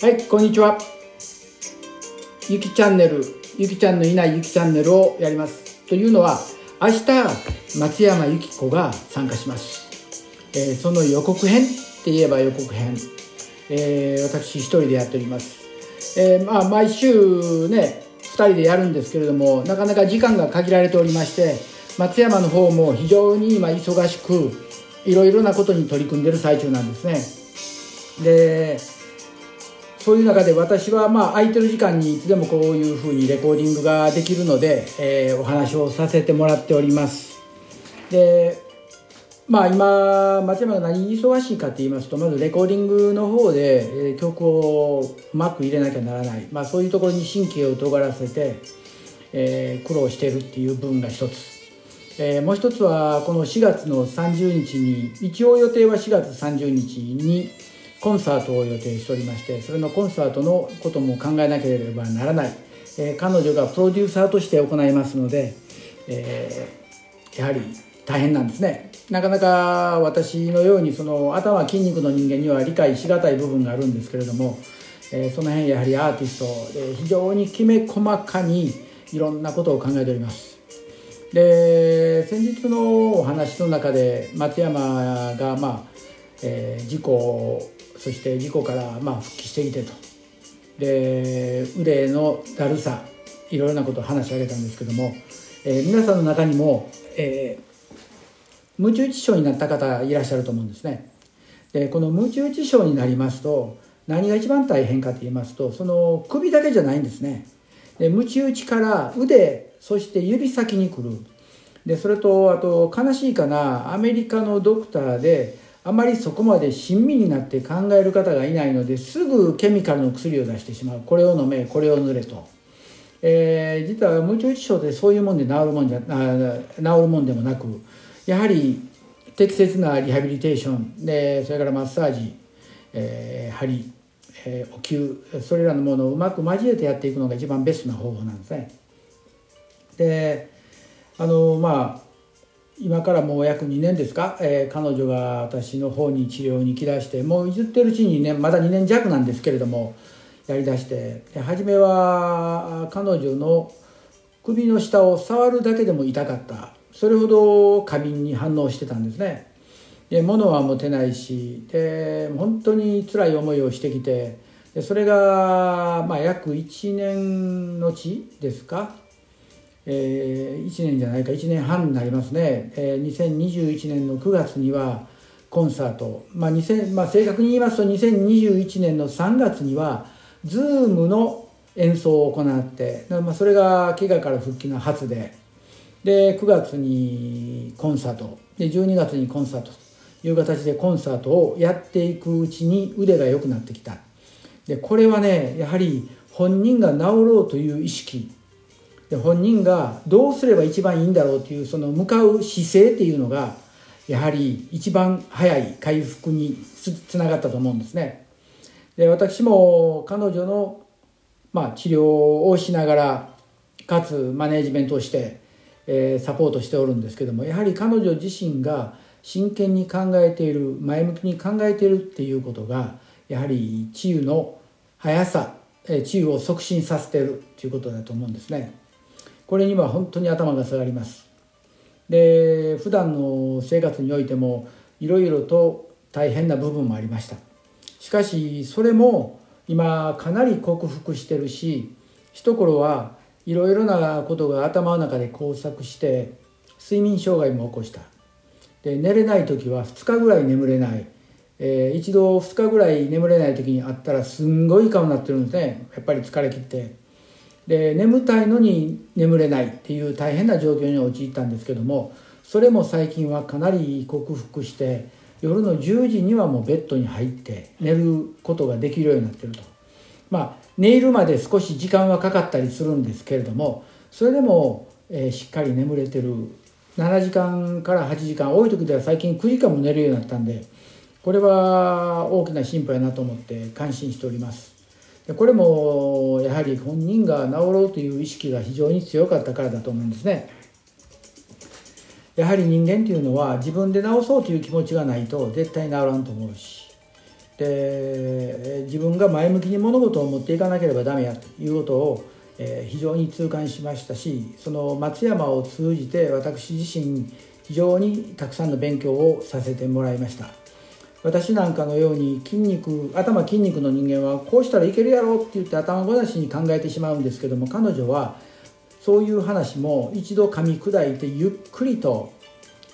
はい、こんにちは。ゆきチャンネル、ゆきちゃんのいないゆきチャンネルをやります。というのは、明日、松山由紀子が参加します。えーその予告編って言えば予告編。えー私一人でやっております。えーまあ、毎週ね、二人でやるんですけれども、なかなか時間が限られておりまして、松山の方も非常に今忙しく、いろいろなことに取り組んでる最中なんですね。で、そういう中で私はまあ空いてる時間にいつでもこういうふうにレコーディングができるので、えーお話をさせてもらっております。で、まあ今、松山が何に忙しいかって言いますと、まずレコーディングの方で、え曲をうまく入れなきゃならない。まあそういうところに神経を尖らせて、えー苦労してるっていう部分が一つ。えーもう一つはこの4月の30日に一応予定は4月30日にコンサートを予定しておりましてそれのコンサートのことも考えなければならない、えー彼女がプロデューサーとして行いますので、えーやはり大変なんですね。なかなか私のようにその頭筋肉の人間には理解しがたい部分があるんですけれども、えーその辺やはりアーティストで非常にきめ細かにいろんなことを考えております。で先日のお話の中で松山が、まあえー事故そして事故から、まあ、復帰してきてと。で腕のだるさいろいろなことを話し上げたんですけども、えー皆さんの中にも、えー無中知症になった方いらっしゃると思うんですね。でこの無中知症になりますと何が一番大変かと言いますとその首だけじゃないんですね。でムチ打ちから腕そして指先に来る。でそれとあと悲しいかなアメリカのドクターであまりそこまで親身になって考える方がいないのですぐケミカルの薬を出してしまうこれを飲めこれを塗れと、えー実は無中知症でそういうもんで治るもんじゃあ治るもんでもなくやはり適切なリハビリテーションでそれからマッサージ、えー針えーお灸それらのものをうまく交えてやっていくのが一番ベストな方法なんですね。であのまあ今からもう約2年ですか、えー彼女が私の方に治療に来だしてもう言ってるうちにねまだ2年弱なんですけれどもやりだしてで初めは彼女の首の下を触るだけでも痛かった。それほど過敏に反応してたんですね。で物は持てないしで本当に辛い思いをしてきてでそれが、まあ、約1年のちですか、えー、1年じゃないか1年半になりますね、えー2021年の9月にはコンサート、まあ2000まあ、正確に言いますと2021年の3月には Zoom の演奏を行って、まあ、それが怪我から復帰の初で。で9月にコンサート。で12月にコンサート。という形でコンサートをやっていくうちに腕が良くなってきた。でこれはねやはり本人が治ろうという意識で本人がどうすれば一番いいんだろうというその向かう姿勢っていうのがやはり一番早い回復につながったと思うんですね。で私も彼女の、まあ、治療をしながらかつマネージメントをして、えーサポートしておるんですけどもやはり彼女自身が真剣に考えている前向きに考えているっていうことがやはり治癒の速さ治癒を促進させているということだと思うんですね。これには本当に頭が下がります。で普段の生活においてもいろいろと大変な部分もありました。しかしそれも今かなり克服してるし一頃はいろいろなことが頭の中で交錯して睡眠障害も起こした。で寝れない時は2日ぐらい眠れない、えー一度2日ぐらい眠れない時にあったらすんごい顔になってるんですね。やっぱり疲れ切って。で眠たいのに眠れないっていう大変な状況に陥ったんですけどもそれも最近はかなり克服して夜の10時にはもうベッドに入って寝ることができるようになってると。まあ寝るまで少し時間はかかったりするんですけれどもそれでも、えーしっかり眠れてる。7時間から8時間多い時では最近9時間も寝るようになったんでこれは大きな進歩やなと思って感心しております。これもやはり本人が治ろうという意識が非常に強かったからだと思うんですね。やはり人間というのは自分で治そうという気持ちがないと絶対治らんと思うし。で自分が前向きに物事を持っていかなければダメやということを、え、非常に痛感しましたしその松山を通じて私自身非常にたくさんの勉強をさせてもらいました。私なんかのように筋肉頭筋肉の人間はこうしたらいけるやろって言って頭ごなしに考えてしまうんですけども彼女はそういう話も一度噛み砕いてゆっくりと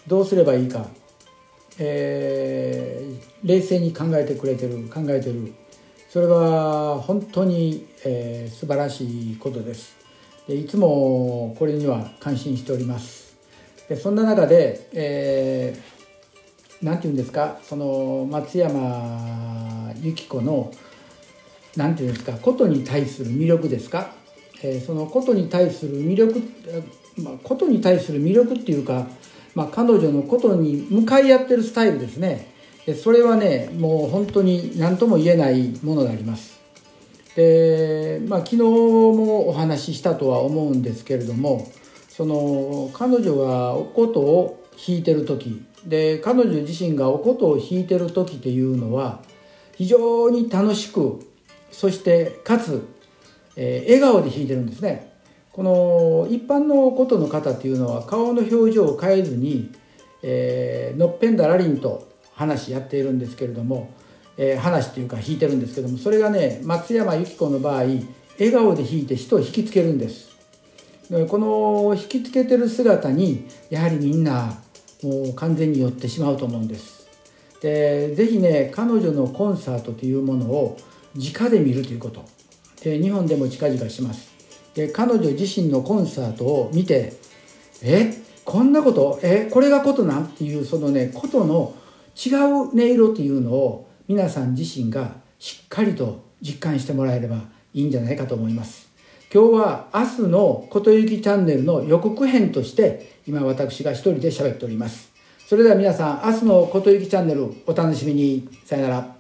どうすればいいかえー、冷静に考えてくれてる考えてる。それは本当に、えー、素晴らしいことです。でいつもこれには感心しております。でそんな中で、えー、なんて言うんですか？その松山由紀子のなんて言うんですか？ことに対する魅力ですか、えー、そのことに対する魅力まあ、ことに対する魅力っていうかまあ、彼女のことに向かい合ってるスタイルですね。それはねもう本当に何とも言えないものであります。で、まあ、昨日もお話ししたとは思うんですけれどもその彼女がお琴を弾いてる時で彼女自身がお琴を弾いてる時っていうのは非常に楽しくそしてかつ、えー、笑顔で弾いてるんですね。この一般のことの方っていうのは顔の表情を変えずに、えー、のっぺんだらりんと話やっているんですけれども、えー、話っていうか弾いてるんですけどもそれがね松山由紀子の場合笑顔で弾いて人を引きつけるんです。この引きつけてる姿にやはりみんなもう完全に寄ってしまうと思うんです。でぜひね彼女のコンサートというものを直で見るということ。で日本でも近々します。で彼女自身のコンサートを見てえこんなことえこれがことなんっていうそのねことの違う音色っていうのを皆さん自身がしっかりと実感してもらえればいいんじゃないかと思います。今日は明日のことゆきチャンネルの予告編として今私が一人で喋っております。それでは皆さん明日のことゆきチャンネルお楽しみに。さよなら。